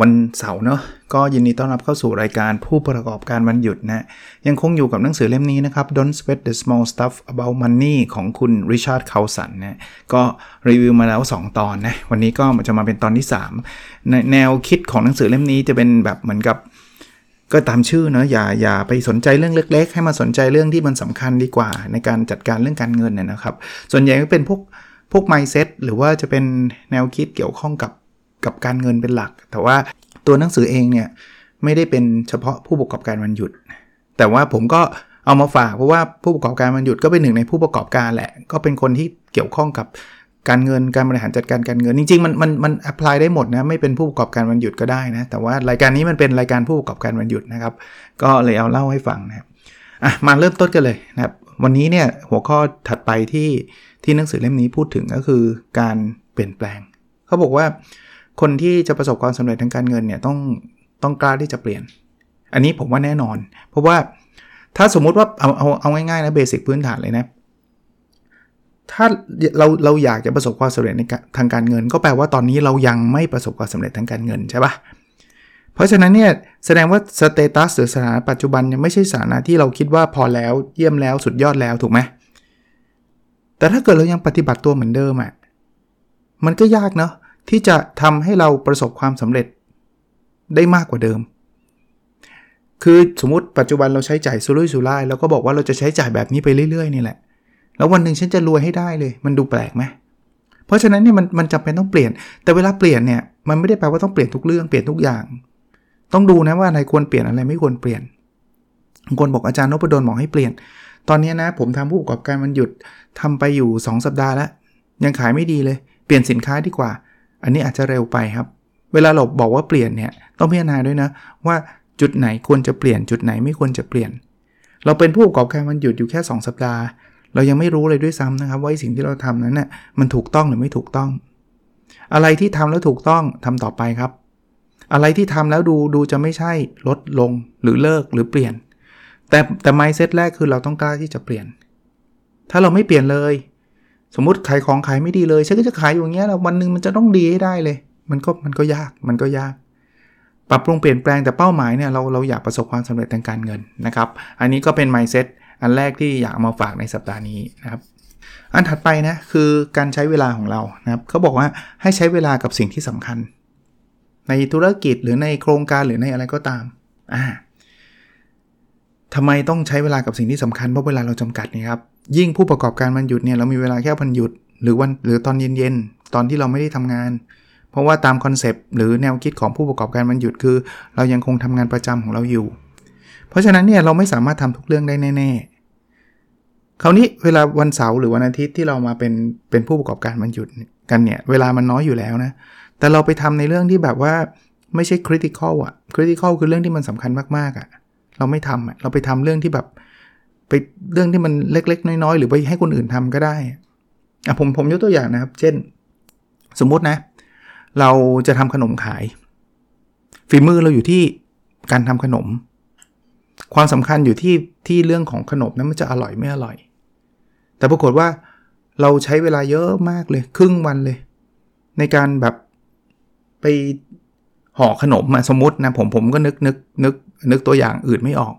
วันเสาร์เนาะก็ยินดีต้อนรับเข้าสู่รายการผู้ประกอบการวันหยุดนะยังคงอยู่กับหนังสือเล่มนี้นะครับ Don't Sweat the Small Stuff About Money ของคุณริชาร์ดคาร์ลสันนะก็รีวิวมาแล้ว 2 ตอนนะวันนี้ก็จะมาเป็นตอนที่ 3 ในแนวคิดของหนังสือเล่มนี้จะเป็นแบบเหมือนกับ ก็ตามชื่อเนาะอย่าอย่าไปสนใจเรื่องเล็ก ๆ ให้มาสนใจเรื่องที่มันสำคัญดีกว่า ในการจัดการเรื่องการเงินเนี่ยนะครับ ส่วนใหญ่ก็เป็นพวกพวก mindset หรือว่าจะเป็นแนวคิดเกี่ยวข้องกับ กับการเงินเป็นหลัก แต่ว่าตัวหนังสือเองเนี่ยไม่ได้เป็นเฉพาะผู้ประกอบการวันหยุด แต่ว่าผมก็เอามาฝากเพราะว่าผู้ประกอบการวันหยุดก็เป็นหนึ่งในผู้ประกอบการแหละ ก็เป็นคนที่เกี่ยวข้องกับการเงินการบริหารจัดการการเงินจริงๆมันมันมันแอพพลายได้หมดนะไม่เป็นผู้ประกอบการวันหยุดก็ได้นะแต่ว่ารายการนี้มันเป็นรายการผู้ประกอบการวันหยุดนะครับ ก็เลยเอาเล่าให้ฟังนะครับอะมาเริ่มต้นกันเลยนะครับวันนี้เนี่ยหัวข้อถัดไปที่ที่หนังสือเล่มนี้พูดถึงก็คือการเปลี่ยนแปลง เขาบอกว่า คนที่จะประสบความสำเร็จทางการเงินเนี่ยต้องต้องกล้าที่จะเปลี่ยน อันนี้ผมว่าแน่นอน เพราะว่าถ้าสมมุติว่าเอาเอาเอาง่ายๆนะเบสิกพื้นฐานเลยนะถ้าเราเราอยากจะประสบความสำเร็จในทางการเงิน ก็แปลว่าตอนนี้เรายังไม่ประสบความสำเร็จทางการเงินใช่ปะเพราะฉะนั้นเนี่ยแสดงว่าสเตตัสหรือสถานะปัจจุบันยังไม่ใช่สถานะที่เราคิดว่าพอแล้วเยี่ยมแล้วสุดยอดแล้วถูกไหมแต่ถ้าเกิดเรายังปฏิบัติตัวเหมือนเดิมอะ่ะมันก็ยากเนาะ ที่จะทำให้เราประสบความสำเร็จได้มากกว่าเดิม คือสมมติปัจจุบันเราใช้จ่ายสุรุ่ยสุร่ายแล้วก็บอกว่าเราจะใช้จ่ายแบบนี้ไปเรื่อยๆนี่แหละ แล้ววันหนึ่งฉันจะรวยให้ได้เลย มันดูแปลกไหมเพราะฉะนั้นเนี่ยมันมันจำเป็นต้องเปลี่ยน แต่เวลาเปลี่ยนเนี่ยมันไม่ได้แปลว่าต้องเปลี่ยนทุกเรื่องเปลี่ยนทุกอย่าง ต้องดูนะว่าอะไรควรเปลี่ยนอะไรไม่ควรเปลี่ยนบางคนบอกอาจารย์นพดลบอกให้เปลี่ยน ตอนนี้นะผมทำผู้ประกอบการมันหยุดทำไปอยู่ 2 สัปดาห์แล้วยังขายไม่ดีเลย เปลี่ยนสินค้าดีกว่า อันนี้อาจจะเร็วไปครับ เวลาเราบอกว่าเปลี่ยนเนี่ยต้องพิจารณาด้วยนะว่าจุดไหนควรจะเปลี่ยนจุดไหนไม่ควรจะเปลี่ยน เราเป็นผู้ประกอบการมันหยุดอยู่แค่ 2 สัปดาห์ เรายังไม่รู้เลยด้วยซ้ำนะครับ ว่าสิ่งที่เราทำนั้นน่ะมันถูกต้องหรือไม่ถูกต้อง อะไรที่ทำแล้วถูกต้องทำต่อไปครับ อะไรที่ทำแล้วดูดูจะไม่ใช่ลดลงหรือเลิกหรือเปลี่ยน แต่แต่ไมเซตแรกคือเราต้องกล้าที่จะเปลี่ยน ถ้าเราไม่เปลี่ยนเลย สมมติขายของขายไม่ดีเลยฉันก็จะขายอย่างเงี้ยแล้ววันหนึ่งมันจะต้องดีให้ได้เลย มันก็มันก็ยากมันก็ยาก ปรับปรุงเปลี่ยนแปลงแต่เป้าหมายเนี่ยเราเราอยากประสบความสำเร็จทางการเงินนะครับ อันนี้ก็เป็น mindset อันแรกที่อยากมาฝากในสัปดาห์นี้นะครับ อันถัดไปนะคือการใช้เวลาของเรานะครับเขาบอกว่าให้ใช้เวลากับสิ่งที่สำคัญ ในธุรกิจหรือในโครงการหรือในอะไรก็ตามอ่าทำไมต้องใช้เวลากับสิ่งที่สำคัญเพราะเวลาเราจำกัดนี่ครับ ยิ่งผู้ประกอบการวันหยุดเนี่ยเรามีเวลาแค่วันหยุด หรือวันหรือตอนเย็นๆตอนที่เราไม่ได้ทำงาน เพราะว่าตาม concept หรือแนวคิดของผู้ประกอบการวันหยุดคือ เรายังคงทำงานประจำของเราอยู่ เพราะฉะนั้นเนี่ยเราไม่สามารถทำทุกเรื่องได้แน่ ๆ คราวนี้เวลาวันเสาร์หรือวันอาทิตย์ที่เรามาเป็นเป็นผู้ประกอบการวันหยุดกันเนี่ยเวลามันน้อยอยู่แล้วนะแต่เราไปทำในเรื่องที่แบบว่าไม่ใช่คริติคอลอะคริติคอลคือเรื่องที่มันสำคัญมากๆอะเราไม่ทำอะเราไปทำเรื่องที่แบบ ไปเรื่องที่มันเล็ก ๆ น้อยๆหรือไปให้คนอื่นทำก็ได้อะผมผมยกตัวอย่างนะครับ เช่น สมมุตินะ เราจะทำขนมขาย ฝีมือเราอยู่ที่การทำขนม ความสำคัญอยู่ที่ที่เรื่องของขนมนั้นมันจะอร่อยไม่อร่อย แต่ปรากฏว่าเราใช้เวลาเยอะมากเลย ครึ่งวันเลย ในการแบบไปห่อขนมมาสมมตินะผมผมก็นึกนึกนึกนึกตัวอย่างอื่นไม่ออก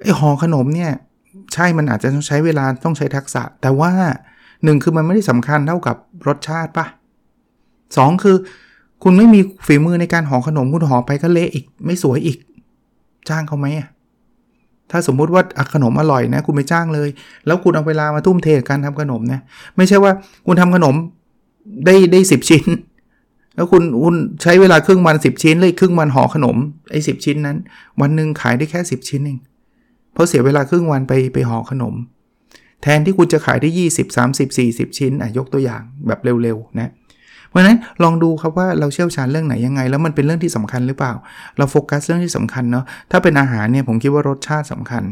ไอห่อขนมเนี่ย ใช่มันอาจจะต้องใช้เวลาต้องใช้ทักษะ แต่ว่าหนึ่งคือมันไม่ได้สำคัญเท่ากับรสชาติปะสองคือ คุณไม่มีฝีมือในการห่อขนมคุณห่อไปก็เละอีก ไม่สวยอีก จ้างเขาไหมถ้าสมมุติว่าขนมอร่อยนะ คุณไม่จ้างเลย แล้วคุณเอาเวลามาทุ่มเทการทำขนมนะไม่ใช่ว่าคุณทำขนมได้ได้สิบชิ้น แล้วคุณคุณใช้เวลาครึ่งวันสิบชิ้นเลยครึ่งวันห่อขนมไอ้สิบชิ้นนั้น วันหนึ่งขายได้แค่สิบชิ้นเอง เพราะเสียเวลาครึ่งวันไปไปห่อขนม แทนที่คุณจะขายได้ 20 30 40 ชิ้นอะยกตัวอย่างแบบเร็วๆนะเพราะนั้นลองดูครับว่าเราเชี่ยวชาญเรื่องไหนยังไง แล้วมันเป็นเรื่องที่สำคัญหรือเปล่า เราโฟกัสเรื่องที่สำคัญเนาะถ้าเป็นอาหารเนี่ยผมคิดว่ารสชาติสำคัญ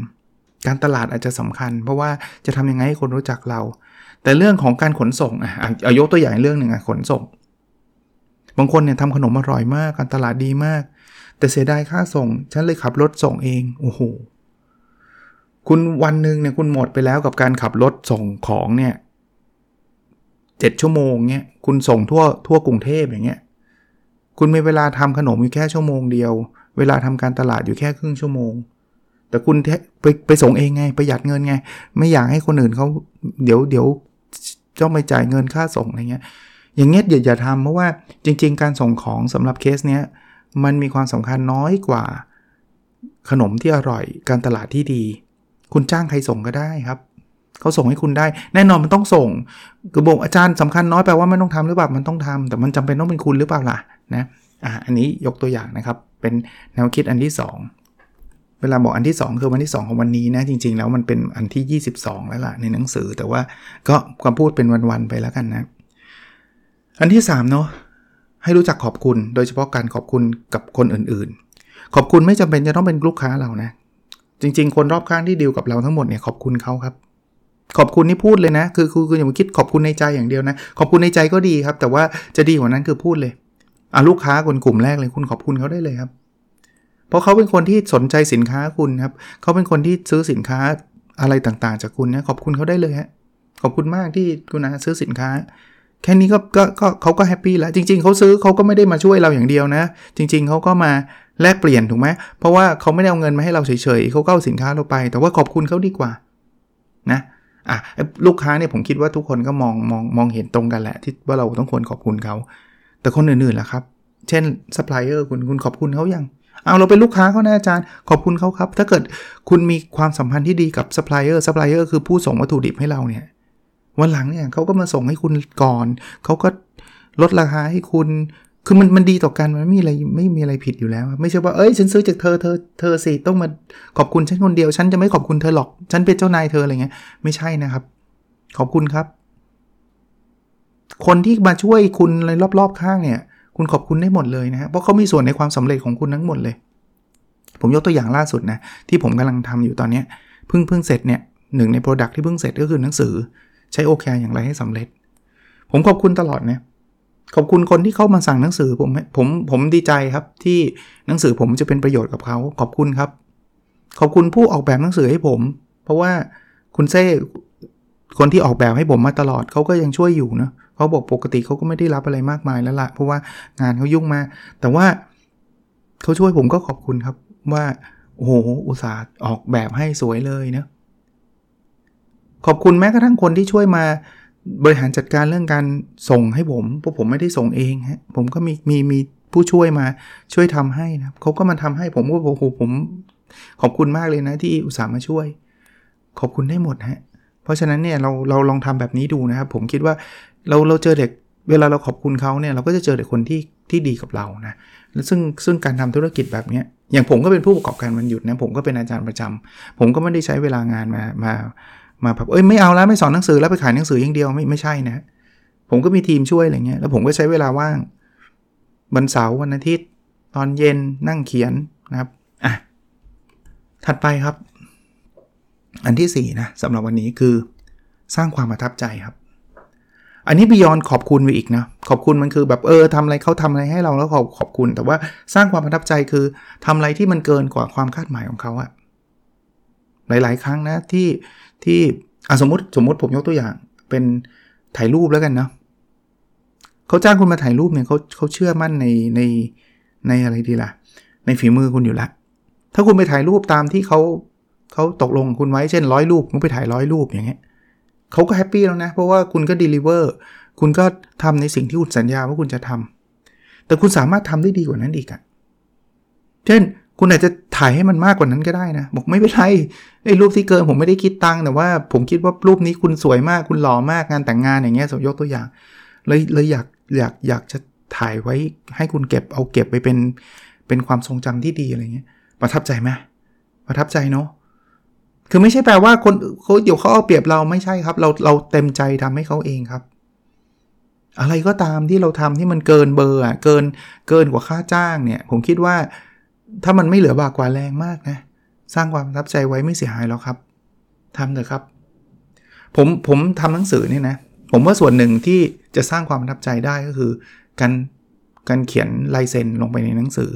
การตลาดอาจจะสำคัญ เพราะว่าจะทำยังไงให้คนรู้จักเรา แต่เรื่องของการขนส่งอะเอายกตัวอย่างเรื่องหนึ่งอะขนส่ง บางคนเนี่ยทำขนมอร่อยมาก การตลาดดีมาก แต่เสียดายค่าส่ง ฉันเลยขับรถส่งเองโอ้โห คุณวันหนึ่งเนี่ยคุณหมดไปแล้วกับการขับรถส่งของเนี่ยเจ็ดชั่วโมงเนี่ยคุณส่งทั่วทั่วกรุงเทพอย่างเงี้ยคุณมีเวลาทำขนมอยู่แค่ชั่วโมงเดียว เวลาทำการตลาดอยู่แค่ครึ่งชั่วโมง แต่คุณไปไปส่งเองไงประหยัดเงินไง ไม่อยากให้คนอื่นเขาเดี๋ยวเดี๋ยวต้องไปจ่ายเงินค่าส่งอะไรเงี้ยอย่างเงี้ยอย่าอย่าทำเพราะว่าจริง ๆ การส่งของสำหรับเคสเนี้ยมันมีความสำคัญน้อยกว่าขนมที่อร่อย การตลาดที่ดี คุณจ้างใครส่งก็ได้ครับเขาส่งให้คุณได้ แน่นอนมันต้องส่ง คือบอกอาจารย์สำคัญน้อยแปลว่าไม่ต้องทำหรือเปล่ามันต้องทำแต่มันจำเป็นต้องเป็นคุณหรือเปล่าล่ะนะอะอันนี้ยกตัวอย่างนะครับ เป็นแนวคิดอันที่ 2 เวลาบอกอันที่ 2 คือวันที่ 2 ของวันนี้นะ จริง ๆ แล้วมันเป็นอันที่ 22 แล้วล่ะในหนังสือ แต่ว่าก็ความพูดเป็นวันๆไปแล้วกันนะ อันที่3เนาะให้รู้จักขอบคุณ โดยเฉพาะการขอบคุณกับคนอื่นๆ ขอบคุณไม่จำเป็นจะต้องเป็นลูกค้าเรานะ จริง ๆ คนรอบข้างที่ดีลกับเราทั้งหมดเนี่ยขอบคุณเขาครับ ขอบคุณนี่พูดเลยนะ คือคือคืออย่ามาคิดขอบคุณในใจอย่างเดียวนะ ขอบคุณในใจก็ดีครับ แต่ว่าจะดีกว่านั้นคือพูดเลยอะลูกค้าคนกลุ่มแรกเลยคุณขอบคุณเขาได้เลยครับ เพราะเขาเป็นคนที่สนใจสินค้าคุณครับ เขาเป็นคนที่ซื้อสินค้าอะไรต่างๆ จากคุณนะขอบคุณเขาได้เลยฮะขอบคุณมากที่คุณนะซื้อสินค้า แค่นี้ก็ก็ก็เขาก็ happy แล้วจริง ๆเขาซื้อเขาก็ไม่ได้มาช่วยเราอย่างเดียวนะ จริง ๆเขาก็มาแลกเปลี่ยนถูกไหมเพราะว่าเขาไม่ได้เอาเงินมาให้เราเฉยๆเขาก็เอาสินค้าเราไป แต่ว่าขอบคุณเขาดีกว่านะอะลูกค้าเนี่ยผมคิดว่าทุกคนก็มองมองมองเห็นตรงกันแหละ ที่ว่าเราต้องควรขอบคุณเขาแต่คนอื่นๆล่ะครับ เช่นซัพพลายเออร์คุณคุณขอบคุณเขายังเอาเราเป็นลูกค้าเขานะอาจารย์ ขอบคุณเขาครับ ถ้าเกิดคุณมีความสัมพันธ์ที่ดีกับซัพพลายเออร์ซัพพลายเออร์คือผู้ส่งวัตถุดิบให้เราเนี่ย วันหลังเนี่ยเขาก็มาส่งให้คุณก่อน เขาก็ลดราคาให้คุณ คือมันมันดีต่อกันมันไม่มีอะไรไม่มีอะไรผิดอยู่แล้ว ไม่ใช่ว่าเอ้ยฉันซื้อจากเธอเธอเธอสิต้องมาขอบคุณฉันคนเดียว ฉันจะไม่ขอบคุณเธอหรอก ฉันเป็นเจ้านายเธออะไรเงี้ยไม่ใช่นะครับ ขอบคุณครับ คนที่มาช่วยคุณในรอบๆข้างเนี่ย คุณขอบคุณได้หมดเลยนะฮะเพราะเขามีส่วนในความสำเร็จของคุณทั้งหมดเลย ผมยกตัวอย่างล่าสุดนะที่ผมกำลังทำอยู่ตอนนี้เพิ่งเพิ่งเสร็จเนี่ยหนึ่งในโปรดักที่เพิ่งเสร็จก็คือหนังสือ ใช้โอเคอย่างไรให้สำเร็จ ผมขอบคุณตลอดนะขอบคุณคนที่เข้ามาสั่งหนังสือผมผมผมดีใจครับที่หนังสือผมจะเป็นประโยชน์กับเขาขอบคุณครับ ขอบคุณผู้ออกแบบหนังสือให้ผม เพราะว่าคุณเซ่คนที่ออกแบบให้ผมมาตลอดเขาก็ยังช่วยอยู่เนะเขาบอกปกติเขาก็ไม่ได้รับอะไรมากมายแล้วละ่ะ เพราะว่างานเขายุ่งมา แต่ว่าเขาช่วยผมก็ขอบคุณครับว่าโอ้โหอุตส่าห์ออกแบบให้สวยเลยเนะ ขอบคุณแม้กระทั่งคนที่ช่วยมาบริหารจัดการเรื่องการส่งให้ผมเพราะผมไม่ได้ส่งเองฮะผมก็มีมีมีผู้ช่วยมาช่วยทำให้นะเขาก็มาทำให้ผมก็โอ้โหผม ขอบคุณมากเลยนะที่อุตส่าห์มาช่วย ขอบคุณได้หมดฮะเพราะฉะนั้นเนี่ยเราเราลองทำแบบนี้ดูนะครับ ผมคิดว่าเราเราเจอเด็กเวลาเราขอบคุณเขาเนี่ยเราก็จะเจอเด็กคนที่ที่ดีกับเรานะซึ่งซึ่งการทำธุรกิจแบบนี้อย่างผมก็เป็นผู้ประกอบการมันหยุดนะผมก็เป็นอาจารย์ประจำผมก็ไม่ได้ใช้เวลางานมามา มาแบบเอ้ยไม่เอาแล้วไม่สอนหนังสือแล้วไปขายหนังสืออย่างเดียวไม่ไม่ใช่นะ ผมก็มีทีมช่วยอะไรเงี้ยแล้วผมก็ใช้เวลาว่างวันเสาร์วันอาทิตย์ ตอนเย็นนั่งเขียนนะครับอะถัดไปครับ อันที่4นะสำหรับวันนี้คือสร้างความประทับใจครับ อันนี้บิยอนขอบคุณไปอีกนะขอบคุณมันคือแบบเออทำอะไรเขาทำอะไรให้เราแล้วขอบขอบคุณ แต่ว่าสร้างความประทับใจคือทำอะไรที่มันเกินกว่าความคาดหมายของเขาอะหลาย ๆ ครั้งนะที่ ที่อสมมติสมมติผมยกตัวอย่าง เป็นถ่ายรูปแล้วกันเนาะเขาจ้างคุณมาถ่ายรูปเนี่ยเขาเขาเชื่อมั่นในในในอะไรดีล่ะ ในฝีมือคุณอยู่ละ ถ้าคุณไปถ่ายรูปตามที่เขาเขาตกลงคุณไว้เช่นร้อยรูปคุณไปถ่ายร้อยรูปอย่างเงี้ยเขาก็ happy แล้วนะ เพราะว่าคุณก็ deliverคุณก็ทำในสิ่งที่คุณสัญญาว่าคุณจะทำแต่คุณสามารถทำได้ดีกว่านั้นอีกอะเช่น คุณอาจจะถ่ายให้มันมากกว่านั้นก็ได้นะ บอกไม่เป็นไรไอ้รูปที่เกินผมไม่ได้คิดตังค์แต่ว่าผมคิดว่ารูปนี้คุณสวยมากคุณหล่อมากงานแต่งงานอย่างเงี้ยสมยกตัวอย่าง เลยเลยอยากอยากอยากจะถ่ายไว้ให้คุณเก็บเอาเก็บไปเป็นเป็นความทรงจำที่ดีอะไรเงี้ยประทับใจไหมประทับใจเนาะคือไม่ใช่แปลว่าคนเขาเดี๋ยวเขาเอาเปรียบเราไม่ใช่ครับ เราเราเต็มใจทำให้เขาเองครับ อะไรก็ตามที่เราทำที่มันเกินเบอร์อะเกินเกินกว่าค่าจ้างเนี่ย ผมคิดว่า ถ้ามันไม่เหลือบากกว่าแรงมากนะ สร้างความรับใจไว้ไม่เสียหายหรอกครับทำเถอะครับ ผมผมทำหนังสือเนี่ยนะ ผมว่าส่วนหนึ่งที่จะสร้างความรับใจได้ก็คือ การการเขียนลายเซ็นลงไปในหนังสือ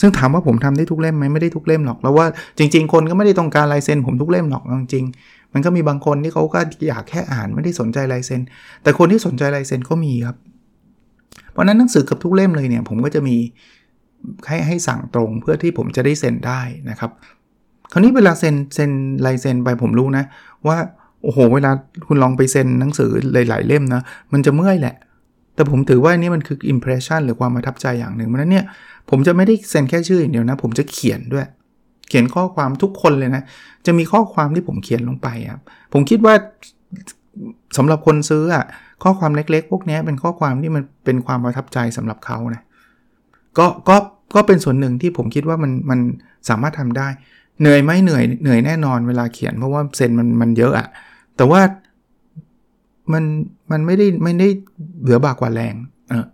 ซึ่งถามว่าผมทำได้ทุกเล่มไหมไม่ได้ทุกเล่มหรอก แล้วว่าจริง ๆ คนก็ไม่ได้ต้องการลายเซ็นผมทุกเล่มหรอกจริงๆมันก็มีบางคนที่เขาก็อยากแค่อ่านไม่ได้สนใจลายเซ็นแต่คนที่สนใจลายเซ็นก็มีครับ เพราะนั้นหนังสือกับทุกเล่มเลยเนี่ย ผมก็จะมี ให้ให้สั่งตรงเพื่อที่ผมจะได้เซ็นได้นะครับ คราวนี้เวลาเซ็นเซ็นลายเซ็นไปผมรู้นะ ว่าโอ้โห เวลาคุณลองไปเซ็นหนังสือหลายๆเล่มนะ มันจะเมื่อยแหละ แต่ผมถือว่านี่มันคือ impression หรือความประทับใจอย่างหนึ่งเพราะนั้นเนี่ยผมจะไม่ได้เซ็นแค่ชื่ออย่างเดียวนะ ผมจะเขียนด้วย เขียนข้อความทุกคนเลยนะ จะมีข้อความที่ผมเขียนลงไปครับผมคิดว่าสำหรับคนซื้ออะข้อความเล็กๆ พวกนี้เป็นข้อความที่มันเป็นความประทับใจสำหรับเขานะ ก็ก็ก็เป็นส่วนหนึ่งที่ผมคิดว่ามันมันสามารถทำได้ เหนื่อยไหมเหนื่อยเหนื่อยแน่นอนเวลาเขียนเพราะว่าเซ็นมันมันเยอะอะแต่ว่ามันมันไม่ได้ไม่ได้เหลือบากกว่าแรงเออ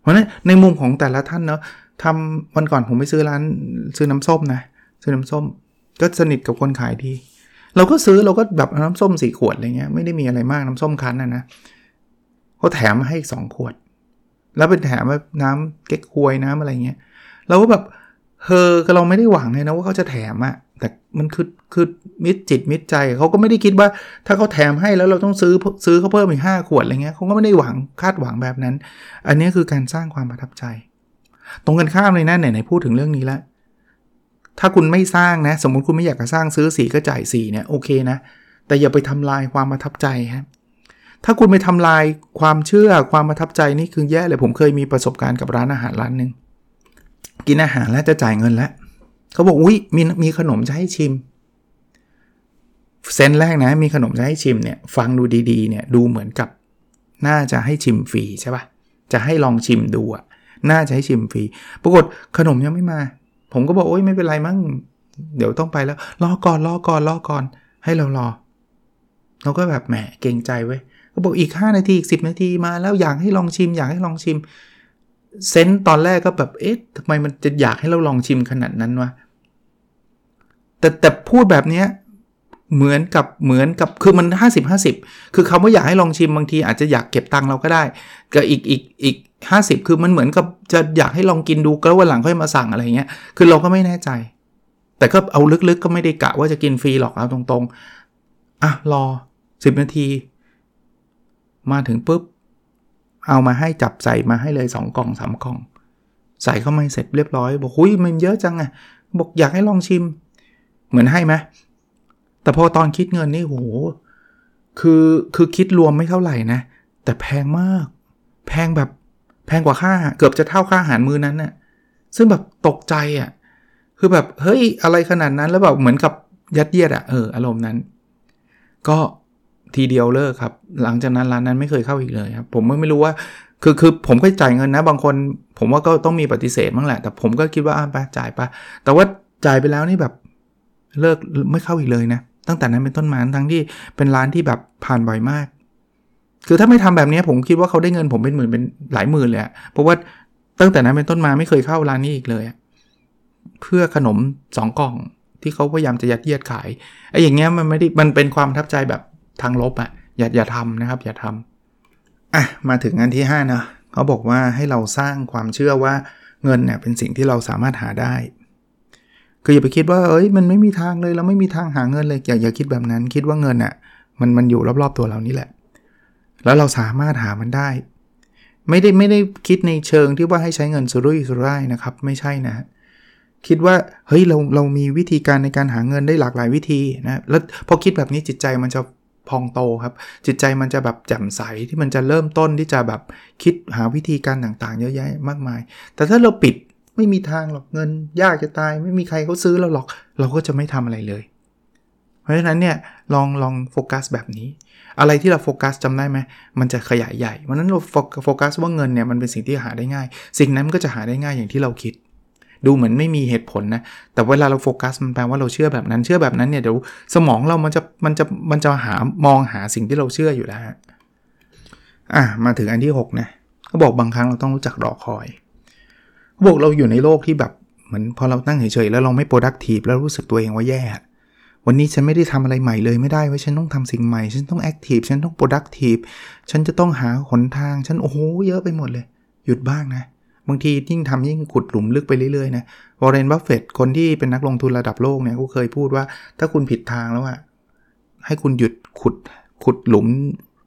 เพราะนั้นในมุมของแต่ละท่านเนาะทำวันก่อนผมไปซื้อร้านซื้อน้ำส้มนะซื้อน้ำส้ม ก็สนิทกับคนขายดีเราก็ซื้อเราก็แบบน้ำส้มสี่ขวดอะไรเงี้ยไม่ได้มีอะไรมากน้ำส้มคั้นนะนะเขาแถมมาให้สองขวด แล้วเป็นแถมแบบน้ำเก๊กฮวยน้ำอะไรเงี้ยเราก็แบบเฮอก็เราไม่ได้หวังเลยนะว่าเขาจะแถมอะแต่มันคือคือมิตรจิตมิตรใจเขาก็ไม่ได้คิดว่า ถ้าเขาแถมให้แล้วเราต้องซื้อซื้อเขาเพิ่มอีกห้าขวดอะไรเงี้ยเขาก็ไม่ได้หวังคาดหวังแบบนั้น อันนี้คือการสร้างความประทับใจ ตรงกันข้ามเลยนะไหนๆพูดถึงเรื่องนี้แล้วถ้าคุณไม่สร้างนะ สมมุติคุณไม่อยากจะสร้างซื้อสีก็จ่ายสีเนี่ยโอเคนะ แต่อย่าไปทำลายความประทับใจครับ ถ้าคุณไปทำลายความเชื่อความประทับใจนี่คือแย่เลยผมเคยมีประสบการณ์กับร้านอาหารร้านหนึ่งกินอาหารแล้วจะจ่ายเงินแล้วเขาบอกอุ้ยมีมีขนมจะให้ชิมเซนแรกนะมีขนมจะให้ชิมเนี่ยฟังดูดีๆเนี่ยดูเหมือนกับ น่าจะให้ชิมฟรีใช่ปะจะให้ลองชิมดูอะน่าจะให้ชิมฟรีปรากฏขนมยังไม่มา ผมก็บอกโอ้ยไม่เป็นไรมั้งเดี๋ยวต้องไปแล้ว รอก่อนรอก่อนรอก่อน ให้เรารอ เราก็แบบแหมเกรงใจไว้ ก็บอกอีก 5 นาที อีก 10 นาทีมาแล้วอยากให้ลองชิม อยากให้ลองชิมเซนตอนแรกก็แบบเอ๊ะทำไมมันจะอยากให้เราลองชิมขนาดนั้นวะแต่แต่พูดแบบเนี้ยเหมือนกับเหมือนกับคือมัน 50 50 คือคาว่าอยากให้ลองชิมบางทีอาจจะอยากเก็บตังค์เราก็ได้กับอีกอีกอีก50คือมันเหมือนกับจะอยากให้ลองกินดูก็วันหลังค่อยมาสั่งอะไรเงี้ยคือเราก็ไม่แน่ใจ แต่ก็เอาลึกๆก็ไม่ได้กะว่าจะกินฟรีหรอกเอาตรงๆอะรอ 10 นาที มาถึงปุ๊บ เอามาให้จับใส่มาให้เลย 2 กล่อง 3 กล่อง ใส่เข้ามาเสร็จเรียบร้อย บอกหุยมันเยอะจังอะบอกอยากให้ลองชิม เหมือนให้ไหมแต่พอตอนคิดเงินนี่โหคือคือคิดรวมไม่เท่าไหร่นะ แต่แพงมาก แพงแบบแพงกว่าค่า เกือบจะเท่าค่าอาหารมื้อนั้นน่ะซึ่งแบบตกใจอะ่ะคือแบบเฮ้ยอะไรขนาดนั้นแล้วแบบเหมือนกับยัดเยียดอะ่ะเอออารมณ์นั้น ก็ ทีเดียวเลิกครับ หลังจากนั้นร้านนั้นไม่เคยเข้าอีกเลยครับ ผมไม่รู้ว่าคือคือผมก็จ่ายเงินนะ บางคน ผมว่าก็ต้องมีปฏิเสธบ้างแหละ แต่ผมก็คิดว่าอ่าไปจ่ายไปแต่ว่าจ่ายไปแล้วนี่แบบเลิกไม่เข้าอีกเลยนะ ตั้งแต่นั้นเป็นต้นมาทั้งที่เป็นร้านที่แบบผ่านบ่อยมาก คือถ้าไม่ทำแบบนี้ผมคิดว่าเขาได้เงินผมเป็นหมื่นเป็นหลายหมื่นเลยเพราะว่าตั้งแต่นั้นเป็นต้นมาไม่เคยเข้าร้านนี้อีกเลย เพื่อขนมสองกล่องที่เขาพยายามจะยัดเยียดขายไอ้อย่างเงี้ยมันไม่ได้มันเป็นความทับใจแบบ ทางลบอะ่ะอย่าอย่าทำนะครับ อย่าทำอะมาถึงอันที่5นะเขาบอกว่าให้เราสร้างความเชื่อว่าเงินเนี่ยเป็นสิ่งที่เราสามารถหาได้ คืออย่าไปคิดว่าเอ้ยมันไม่มีทางเลยเราไม่มีทางหาเงินเลยอย่าอย่าคิดแบบนั้นคิดว่าเงินอะ่ะมันมันอยู่รอบๆตัวเรานี่แหละ แล้วเราสามารถหามันได้ ไม่ได้ไม่ได้คิดในเชิงที่ว่าให้ใช้เงินสุรุ่ยสุร่ายนะครับ ไม่ใช่นะคิดว่าเฮ้ยเราเรามีวิธีการในการหาเงินได้หลากหลายวิธีนะแล้วพอคิดแบบนี้จิตใจมันจะ พองโตครับ จิตใจมันจะแบบแจ่มใสที่มันจะเริ่มต้นที่จะแบบคิดหาวิธีการต่างๆ เยอะแยะมากมาย แต่ถ้าเราปิดไม่มีทางหรอกเงินยากจะตาย ไม่มีใครเขาซื้อเราหรอก เราก็จะไม่ทำอะไรเลย เพราะฉะนั้นเนี่ยลองลองโฟกัสแบบนี้ อะไรที่เราโฟกัสจำได้ไหมมันจะขยายใหญ่วันนั้นเราโฟกัสว่าเงินเนี่ยมันเป็นสิ่งที่หาได้ง่าย สิ่งนั้นก็จะหาได้ง่ายอย่างที่เราคิด ดูเหมือนไม่มีเหตุผลนะ แต่เวลาเราโฟกัสมันแปลว่าเราเชื่อแบบนั้น เชื่อแบบนั้นเนี่ยเดี๋ยวสมองเรามันจะมันจะมันจะหามองหาสิ่งที่เราเชื่ออยู่แล้วอะมาถึงอันที่ 6 นะเขาบอกบางครั้งเราต้องรู้จักรอคอยเขาบอกเราอยู่ในโลกที่แบบเหมือนพอเราตั้งเฉยๆแล้วเราไม่ productive แล้วรู้สึกตัวเองว่าแย่ วันนี้ฉันไม่ได้ทำอะไรใหม่เลยไม่ได้ว่าฉันต้องทำสิ่งใหม่ ฉันต้องแอคทีฟฉันต้องโปรดักทีฟฉันจะต้องหาหนทาง ฉันโอ้โหเยอะไปหมดเลย หยุดบ้างนะ บางทียิ่งทำยิ่งขุดหลุมลึกไปเรื่อยๆนะวอร์เรนบัฟเฟตคนที่เป็นนักลงทุนระดับโลกเนี่ยเขาเคยพูดว่าถ้าคุณผิดทางแล้วอะให้คุณหยุดขุดขุดหลุม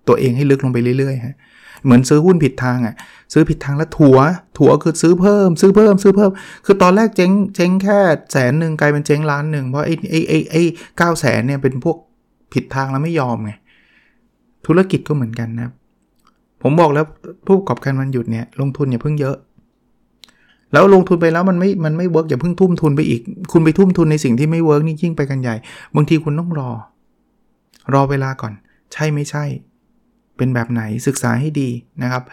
ตัวเองให้ลึกลงไปเรื่อยๆฮะเหมือนซื้อหุ้นผิดทางอะ่ะซื้อผิดทางแล้วถัว ถัวคือซื้อเพิ่ม ซื้อเพิ่ม ซื้อเพิ่ม คือตอนแรกเจ๊งเจ๊งแค่แสนหนึ่งกลายเป็นเจ๊งล้านหนึ่งเพราะไอ้ไอ้ไอ้ไอ้เก้าแสนเนี่ยเป็นพวกผิดทางแล้วไม่ยอมไงธุรกิจก็เหมือนกันนะผมบอกแล้วผู้ประกอบการมันหยุดเนี่ยลงทุนอย่าเพิ่งเยอะ แล้วลงทุนไปแล้วมันไม่มันไม่ work อย่าเพิ่งทุ่มทุนไปอีก คุณไปทุ่มทุนในสิ่งที่ไม่ work นี่ยิ่งไปกันใหญ่ บางทีคุณต้องรอ รอเวลาก่อน ใช่ไม่ใช่ เป็นแบบไหนศึกษาให้ดีนะครับ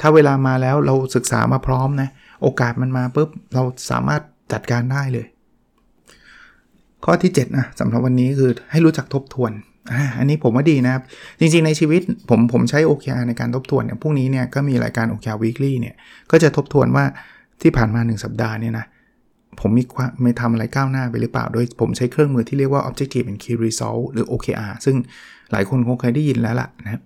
ถ้าเวลามาแล้วเราศึกษามาพร้อมนะโอกาสมันมาปุ๊บเราสามารถจัดการได้เลย ข้อที่ 7 นะสำหรับวันนี้คือให้รู้จักทบทวนอันนี้ผมว่าดีนะครับ จริงๆในชีวิตผมผมใช้ OKR ในการทบทวนเนี่ยพรุ่งนี้เนี่ยก็มีรายการ OKR Weekly เนี่ยก็จะทบทวนว่า ที่ผ่านมา 1 สัปดาห์เนี่ยนะผมมีไม่ทำอะไรก้าวหน้าไปหรือเปล่า โดยผมใช้เครื่องมือที่เรียกว่า Objective and Key Result หรือ OKR ซึ่งหลายคนคงเคยได้ยินแล้วล่ะนะ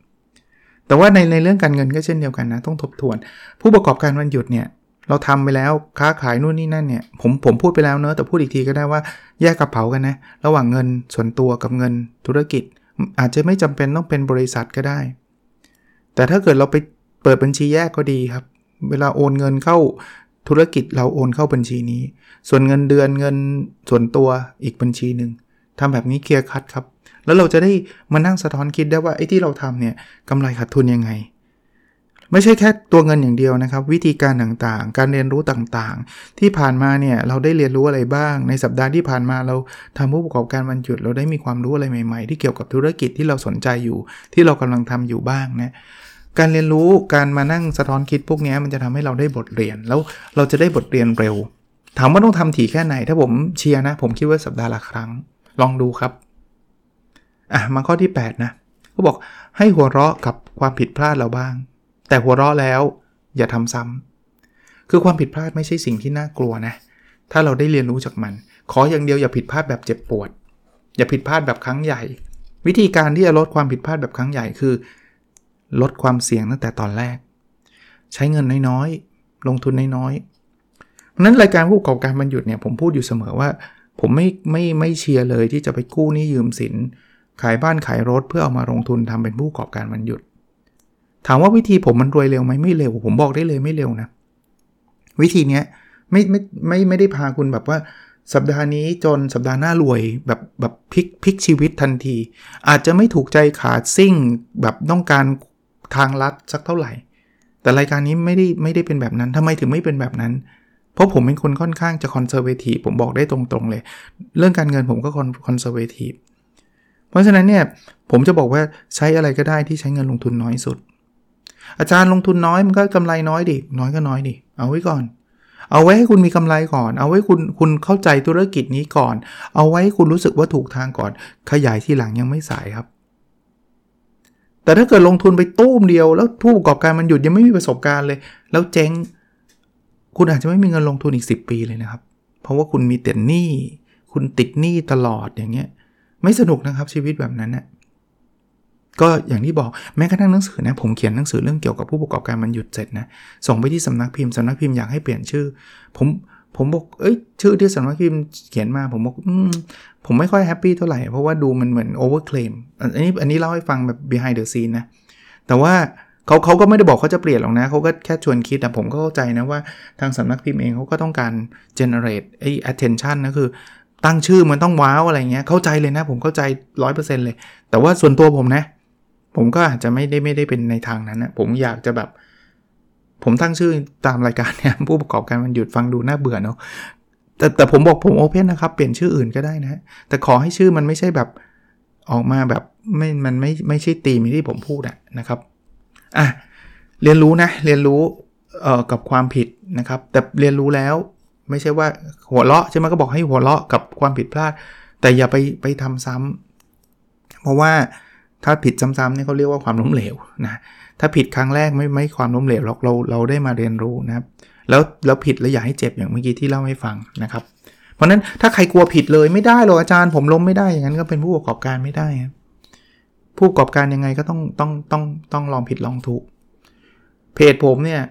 แต่ว่าในในเรื่องการเงินก็เช่นเดียวกันนะ ต้องทบทวน ผู้ประกอบการวันหยุดเนี่ย เราทำไปแล้วค้าขายนู่นนี่นั่นเนี่ย ผมผมพูดไปแล้วเนอะแต่พูดอีกทีก็ได้ว่าแยกกระเป๋ากันนะ ระหว่างเงินส่วนตัวกับเงินธุรกิจ อาจจะไม่จำเป็นต้องเป็นบริษัทก็ได้ แต่ถ้าเกิดเราไปเปิดบัญชีแยกก็ดีครับ เวลาโอนเงินเข้า ธุรกิจเราโอนเข้าบัญชีนี้ ส่วนเงินเดือนเงินส่วนตัวอีกบัญชีหนึ่งทำแบบนี้เคลียร์คัดครับ แล้วเราจะได้มานั่งสะท้อนคิดได้ว่าไอ้ที่เราทำเนี่ยกำไรขาดทุนยังไง ไม่ใช่แค่ตัวเงินอย่างเดียวนะครับ วิธีการต่างๆ การเรียนรู้ต่างๆ ที่ผ่านมาเนี่ยเราได้เรียนรู้อะไรบ้าง ในสัปดาห์ที่ผ่านมาเราทำผู้ประกอบการวันหยุด เราได้มีความรู้อะไรใหม่ ๆ ที่เกี่ยวกับธุรกิจที่เราสนใจอยู่ ที่เรากำลังทำอยู่บ้างนะ การเรียนรู้การมานั่งสะท้อนคิดพวกนี้มันจะทำให้เราได้บทเรียนแล้วเราจะได้บทเรียนเร็ว ถามว่าต้องทำถี่แค่ไหน ถ้าผมเชียร์นะ ผมคิดว่าสัปดาห์ละครั้ง ลองดูครับอะมาข้อที่ 8 นะเขาบอกให้หัวเราะกับความผิดพลาดเราบ้าง แต่หัวเราะแล้วอย่าทำซ้ำคือความผิดพลาดไม่ใช่สิ่งที่น่ากลัวนะ ถ้าเราได้เรียนรู้จากมัน ขออย่างเดียวอย่าผิดพลาดแบบเจ็บปวด อย่าผิดพลาดแบบครั้งใหญ่ วิธีการที่จะลดความผิดพลาดแบบครั้งใหญ่คือ ลดความเสี่ยงตั้งแต่ตอนแรก ใช้เงินน้อยๆ ลงทุนน้อยๆเพราะนั้นรายการผู้ประกอบการบรรยุดเนี่ยผมพูดอยู่เสมอว่า ผมไม่ไม่ไม่เชียร์เลยที่จะไปกู้หนี้ยืมสิน ขายบ้านขายรถเพื่อเอามาลงทุนทำเป็นผู้ประกอบการมันหยุดถามว่าวิธีผมมันรวยเร็วไหมไม่เร็ว ผมบอกได้เลยไม่เร็วนะ วิธีเนี้ยไม่ไม่ไม่ไม่ได้พาคุณแบบว่า สัปดาห์นี้จนสัปดาห์หน้ารวยแบบแบบพลิกพลิกชีวิตทันที อาจจะไม่ถูกใจขาดซิ่งแบบต้องการ ทางลัดสักเท่าไหร่ แต่รายการนี้ไม่ได้ไม่ได้เป็นแบบนั้นทำไมถึงไม่เป็นแบบนั้น เพราะผมเป็นคนค่อนข้างจะ conservative ผมบอกได้ตรงๆเลย เรื่องการเงินผมก็ conservative เพราะฉะนั้นเนี่ยผมจะบอกว่าใช้อะไรก็ได้ที่ใช้เงินลงทุนน้อยสุด อาจารย์ลงทุนน้อยมันก็กำไรน้อยดิน้อยก็น้อยดิเอาไว้ก่อนเอาไว้ให้คุณมีกำไรก่อน เอาไว้คุณคุณเข้าใจธุรกิจนี้ก่อน เอาไว้คุณรู้สึกว่าถูกทางก่อน ขยายที่หลังยังไม่สายครับ แต่ถ้าเกิดลงทุนไปตู้มเดียว แล้วผู้ประกอบการมันหยุดยังไม่มีประสบการณ์เลย แล้วเจ๊ง คุณอาจจะไม่มีเงินลงทุนอีก 10 ปีเลยนะครับ เพราะว่าคุณมีแต่หนี้คุณติดหนี้ตลอดอย่างเงี้ย ไม่สนุกนะครับชีวิตแบบนั้นนะ่ะก็อย่างที่บอกแม้กระทั่งหนังสือนะผมเขียนหนังสือเรื่องเกี่ยวกับผู้ประกอบการมันหยุดเสร็จนะส่งไปที่สำนักพิมพ์สำนักพิมพ์อยากให้เปลี่ยนชื่อ ผม ผมบอก เอ้ย ชื่อที่สำนักพิมพ์เขียนมา ผมบอกอผมไม่ค่อย happy เท่าไหร่ เพราะว่าดูมันเหมือน overclaim อันนี้ อันนี้เล่าให้ฟังแบบ behind the scene นะ แต่ว่าเขาเขาก็ไม่ได้บอกเขาจะเปลี่ยนหรอกนะ เขาก็แค่ชวนคิดแต่ผมก็เข้าใจนะว่าทางสำนักพิมพ์เองเขาก็ต้องการ generate ไอ้ attention นะคือตั้งชื่อมันต้องว้าวอะไรเงี้ย เข้าใจเลยนะ ผมเข้าใจร้อยเปอร์เซ็นต์เลย แต่ว่าส่วนตัวผมนะ ผมก็อาจจะไม่ได้ไม่ได้เป็นในทางนั้นนะ ผมอยากจะแบบ ผมตั้งชื่อตามรายการเนี่ยผู้ประกอบการมันหยุดฟังดูน่าเบื่อเนาะแต่แต่ผมบอกผมโอเพนนะครับ เปลี่ยนชื่ออื่นก็ได้นะ แต่ขอให้ชื่อมันไม่ใช่แบบออกมาแบบไม่มันไม่ไม่ใช่ตีมที่ผมพูดอะนะครับอะเรียนรู้นะ เรียนรู้เอ่อกับความผิดนะครับ แต่เรียนรู้แล้วไม่ใช่ว่าหัวเราะใช่ไหมก็บอกให้หัวเราะกับความผิดพลาด แต่อย่าไปไปทำซ้ำเพราะว่าถ้าผิดซ้ำๆเนี่ยเขาเรียกว่าความล้มเหลวนะ ถ้าผิดครั้งแรกไม่ไม่ความล้มเหลวหรอกเราเราได้มาเรียนรู้นะครับ แล้วแล้วผิดแล้วอย่าให้เจ็บอย่างเมื่อกี้ที่เล่าให้ฟังนะครับ เพราะนั้นถ้าใครกลัวผิดเลยไม่ได้หรอกอาจารย์ผมล้มไม่ได้อย่างนั้นก็เป็นผู้ประกอบการไม่ได้ ผู้ประกอบการยังไงก็ต้องต้องต้องต้องลองผิดลองถูกเพจผมเนี่ย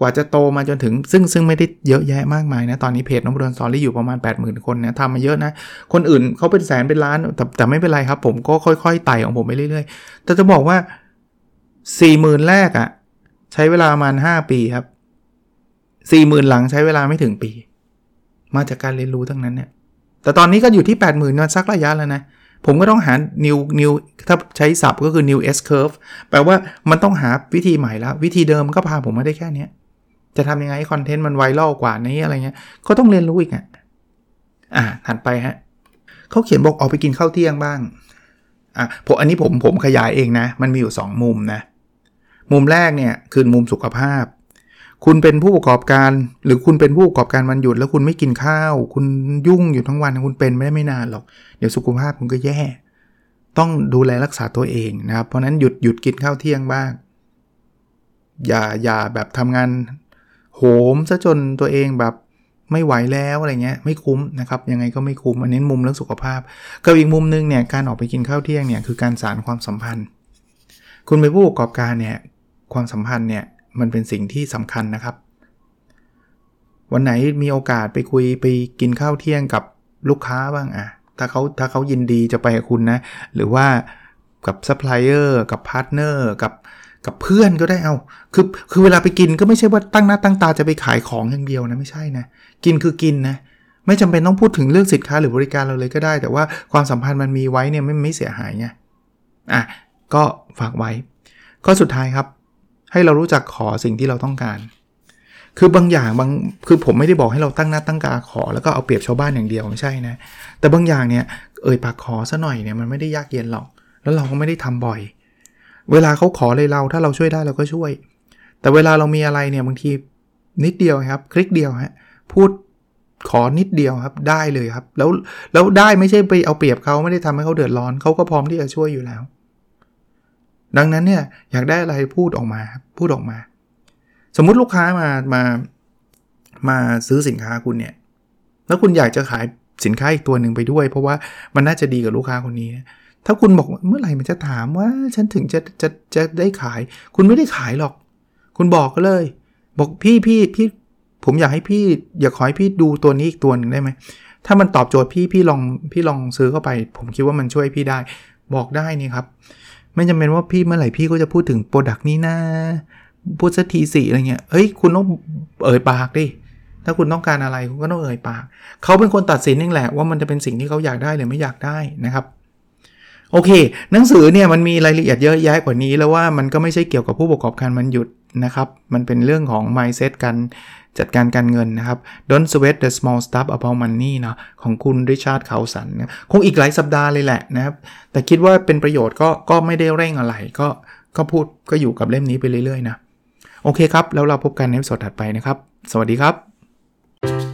กว่าจะโตมาจนถึงซึ่งซึ่งไม่ได้เยอะแยะมากมายนะ ตอนนี้เพจน้องบรอนสอรี่อยู่ประมาณ 80,000 คนนะทำมาเยอะนะ คนอื่นเขาเป็นแสนเป็นล้านแต่แต่ไม่เป็นไรครับ ผมก็ค่อยๆไต่ของผมไปเรื่อยๆ แต่จะบอกว่า 40,000แรกอะ่ะ ใช้เวลาประมาณ5ปีครับ40,000หลังใช้เวลาไม่ถึงปี มาจากการเรียนรู้ทั้งนั้นเนี่ย แต่ตอนนี้ก็อยู่ที่80,000มาสักระยะแล้วนะ ผมก็ต้องหา new new ถ้าใช้ศัพท์ก็คือ new S curve แปลว่ามันต้องหาวิธีใหม่แล้ว วิธีเดิมก็พาผมมาได้แค่นี้จะทำยังไงให้คอนเทนต์มันไวรัลกว่านี้อะไรเงี้ยก็ต้องเรียนรู้อีกอะอ่าถัดไปฮะเขาเขียนบอกออกไปกินข้าวเที่ยงบ้างอะผมอันนี้ผมผมขยายเองนะ มันมีอยู่ 2 มุมนะ มุมแรกเนี่ยคือมุมสุขภาพ คุณเป็นผู้ประกอบการ หรือคุณเป็นผู้ประกอบการวันหยุด แล้วคุณไม่กินข้าว คุณยุ่งอยู่ทั้งวันคุณเป็นไม่ได้ไม่นานหรอก เดี๋ยวสุขภาพคุณก็แย่ ต้องดูแลรักษาตัวเองนะครับ เพราะนั้นหยุดหยุดกินข้าวเที่ยงบ้าง อย่าอย่าแบบทำงานโหมซะจนตัวเองแบบไม่ไหวแล้วอะไรเงี้ยไม่คุ้มนะครับยังไงก็ไม่คุ้มอันนี้มุมเรื่องสุขภาพกับอีกมุมนึงเนี่ยการออกไปกินข้าวเที่ยงเนี่ยคือการสารความสัมพันธ์ คุณเป็นผู้ประกอบการเนี่ย ความสัมพันธ์เนี่ยมันเป็นสิ่งที่สำคัญนะครับ วันไหนมีโอกาสไปคุยไปกินข้าวเที่ยงกับลูกค้าบ้างอะถ้าเขาถ้าเขายินดีจะไปกับคุณนะ หรือว่ากับซัพพลายเออร์กับพาร์ทเนอร์กับกับเพื่อนก็ได้เอา คือคือเวลาไปกินก็ไม่ใช่ว่าตั้งหน้าตั้งตาจะไปขายของอย่างเดียวนะไม่ใช่นะ กินคือกินนะ ไม่จำเป็นต้องพูดถึงเรื่องสินค้าหรือบริการเราเลยก็ได้ แต่ว่าความสัมพันธ์มันมีไว้เนี่ยไม่ไม่เสียหายไง อะ ก็ฝากไว้ ข้อสุดท้ายครับ ให้เรารู้จักขอสิ่งที่เราต้องการ คือบางอย่างบางคือผมไม่ได้บอกให้เราตั้งหน้าตั้งตาขอ แล้วก็เอาเปรียบชาวบ้านอย่างเดียวไม่ใช่นะ แต่บางอย่างเนี่ยเอ่ยปากขอซะหน่อยเนี่ยมันไม่ได้ยากเย็นหรอก แล้วเราก็ไม่ได้ทำบ่อย เวลาเขาขอเลยเราถ้าเราช่วยได้เราก็ช่วย แต่เวลาเรามีอะไรเนี่ยบางทีนิดเดียวครับ คลิกเดียวฮะพูดขอนิดเดียวครับได้เลยครับ แล้วแล้วได้ไม่ใช่ไปเอาเปรียบเขาไม่ได้ทำให้เขาเดือดร้อนเขาก็พร้อมที่จะช่วยอยู่แล้ว ดังนั้นเนี่ยอยากได้อะไรพูดออกมาพูดออกมา สมมุติลูกค้ามามามาซื้อสินค้าคุณเนี่ยแล้วคุณอยากจะขายสินค้าอีกตัวหนึ่งไปด้วย เพราะว่ามันน่าจะดีกับลูกค้าคนนี้ ถ้าคุณบอกเมื่อไหร่มันจะถามว่าฉันถึงจะจะจะได้ขาย คุณไม่ได้ขายหรอก คุณบอกก็เลย บอกพี่พี่พี่ผมอยากให้พี่ อยากขอให้พี่ดูตัวนี้อีกตัวหนึ่งได้ไหมถ้ามันตอบโจทย์พี่พี่ลองพี่ลองซื้อเข้าไป ผมคิดว่ามันช่วยพี่ได้ บอกได้นี่ครับ ไม่จำเป็นว่าพี่เมื่อไหร่พี่ก็จะพูดถึง product นี้นะพูดสักทีสี่อะไรเงี้ยเฮ้ยคุณต้องเอ่ยปากดิถ้าคุณต้องการอะไรคุณก็ต้องเอ่ยปาก เขาเป็นคนตัดสินนี่แหละว่ามันจะเป็นสิ่งที่เขาอยากได้หรือไม่อยากได้นะครับ โอเค หนังสือเนี่ยมันมีรายละเอียดเยอะแยะกว่านี้ แล้วว่ามันก็ไม่ใช่เกี่ยวกับผู้ประกอบการมันหยุดนะครับ มันเป็นเรื่องของ mindset การจัดการการเงินนะครับ Don't sweat the small stuff about money เนาะของคุณริชาร์ดเขาสันนะคงอีกหลายสัปดาห์เลยแหละนะครับ แต่คิดว่าเป็นประโยชน์ก็ก็ไม่ได้เร่งอะไร ก็ก็พูดก็อยู่กับเล่มนี้ไปเรื่อยๆนะ โอเคครับ แล้วเราพบกันในสดถัดไปนะครับ สวัสดีครับ